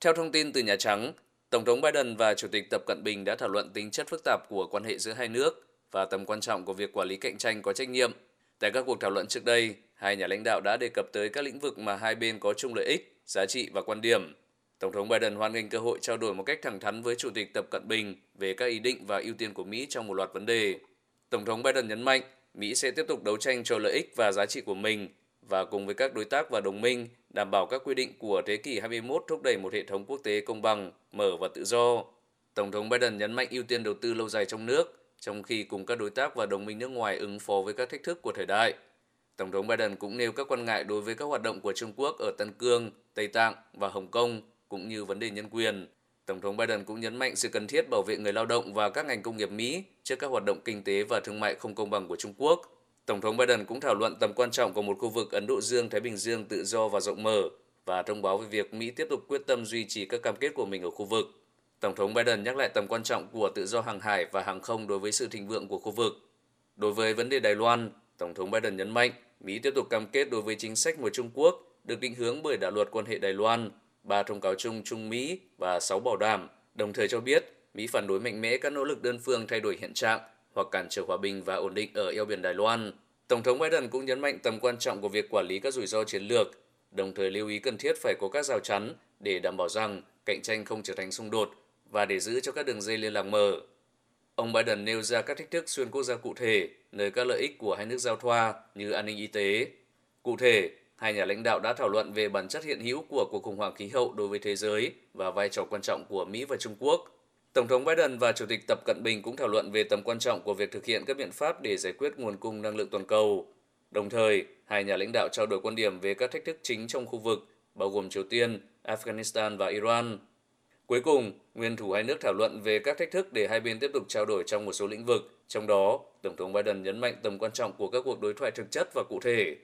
Theo thông tin từ Nhà Trắng, Tổng thống Biden và Chủ tịch Tập Cận Bình đã thảo luận tính chất phức tạp của quan hệ giữa hai nước và tầm quan trọng của việc quản lý cạnh tranh có trách nhiệm. Tại các cuộc thảo luận trước đây, hai nhà lãnh đạo đã đề cập tới các lĩnh vực mà hai bên có chung lợi ích, giá trị và quan điểm. Tổng thống Biden hoan nghênh cơ hội trao đổi một cách thẳng thắn với Chủ tịch Tập Cận Bình về các ý định và ưu tiên của Mỹ trong một loạt vấn đề. Tổng thống Biden nhấn mạnh Mỹ sẽ tiếp tục đấu tranh cho lợi ích và giá trị của mình và cùng với các đối tác và đồng minh đảm bảo các quy định của thế kỷ 21 thúc đẩy một hệ thống quốc tế công bằng, mở và tự do. Tổng thống Biden nhấn mạnh ưu tiên đầu tư lâu dài trong nước, trong khi cùng các đối tác và đồng minh nước ngoài ứng phó với các thách thức của thời đại. Tổng thống Biden cũng nêu các quan ngại đối với các hoạt động của Trung Quốc ở Tân Cương, Tây Tạng và Hồng Kông, cũng như vấn đề nhân quyền. Tổng thống Biden cũng nhấn mạnh sự cần thiết bảo vệ người lao động và các ngành công nghiệp Mỹ trước các hoạt động kinh tế và thương mại không công bằng của Trung Quốc. Tổng thống Biden cũng thảo luận tầm quan trọng của một khu vực Ấn Độ Dương-Thái Bình Dương tự do và rộng mở và thông báo về việc Mỹ tiếp tục quyết tâm duy trì các cam kết của mình ở khu vực. Tổng thống Biden nhắc lại tầm quan trọng của tự do hàng hải và hàng không đối với sự thịnh vượng của khu vực. Đối với vấn đề Đài Loan, Tổng thống Biden nhấn mạnh Mỹ tiếp tục cam kết đối với chính sách một Trung Quốc được định hướng bởi đạo luật quan hệ Đài Loan, ba thông cáo chung Trung Mỹ và sáu bảo đảm, đồng thời cho biết Mỹ phản đối mạnh mẽ các nỗ lực đơn phương thay đổi hiện trạng hoặc cản trở hòa bình và ổn định ở eo biển Đài Loan. Tổng thống Biden cũng nhấn mạnh tầm quan trọng của việc quản lý các rủi ro chiến lược, đồng thời lưu ý cần thiết phải có các rào chắn để đảm bảo rằng cạnh tranh không trở thành xung đột và để giữ cho các đường dây liên lạc mở. Ông Biden nêu ra các thách thức xuyên quốc gia cụ thể, nơi các lợi ích của hai nước giao thoa như an ninh y tế. Cụ thể, hai nhà lãnh đạo đã thảo luận về bản chất hiện hữu của cuộc khủng hoảng khí hậu đối với thế giới và vai trò quan trọng của Mỹ và Trung Quốc. Tổng thống Biden và Chủ tịch Tập Cận Bình cũng thảo luận về tầm quan trọng của việc thực hiện các biện pháp để giải quyết nguồn cung năng lượng toàn cầu. Đồng thời, hai nhà lãnh đạo trao đổi quan điểm về các thách thức chính trong khu vực, bao gồm Triều Tiên, Afghanistan và Iran. Cuối cùng, nguyên thủ hai nước thảo luận về các thách thức để hai bên tiếp tục trao đổi trong một số lĩnh vực, trong đó, Tổng thống Biden nhấn mạnh tầm quan trọng của các cuộc đối thoại thực chất và cụ thể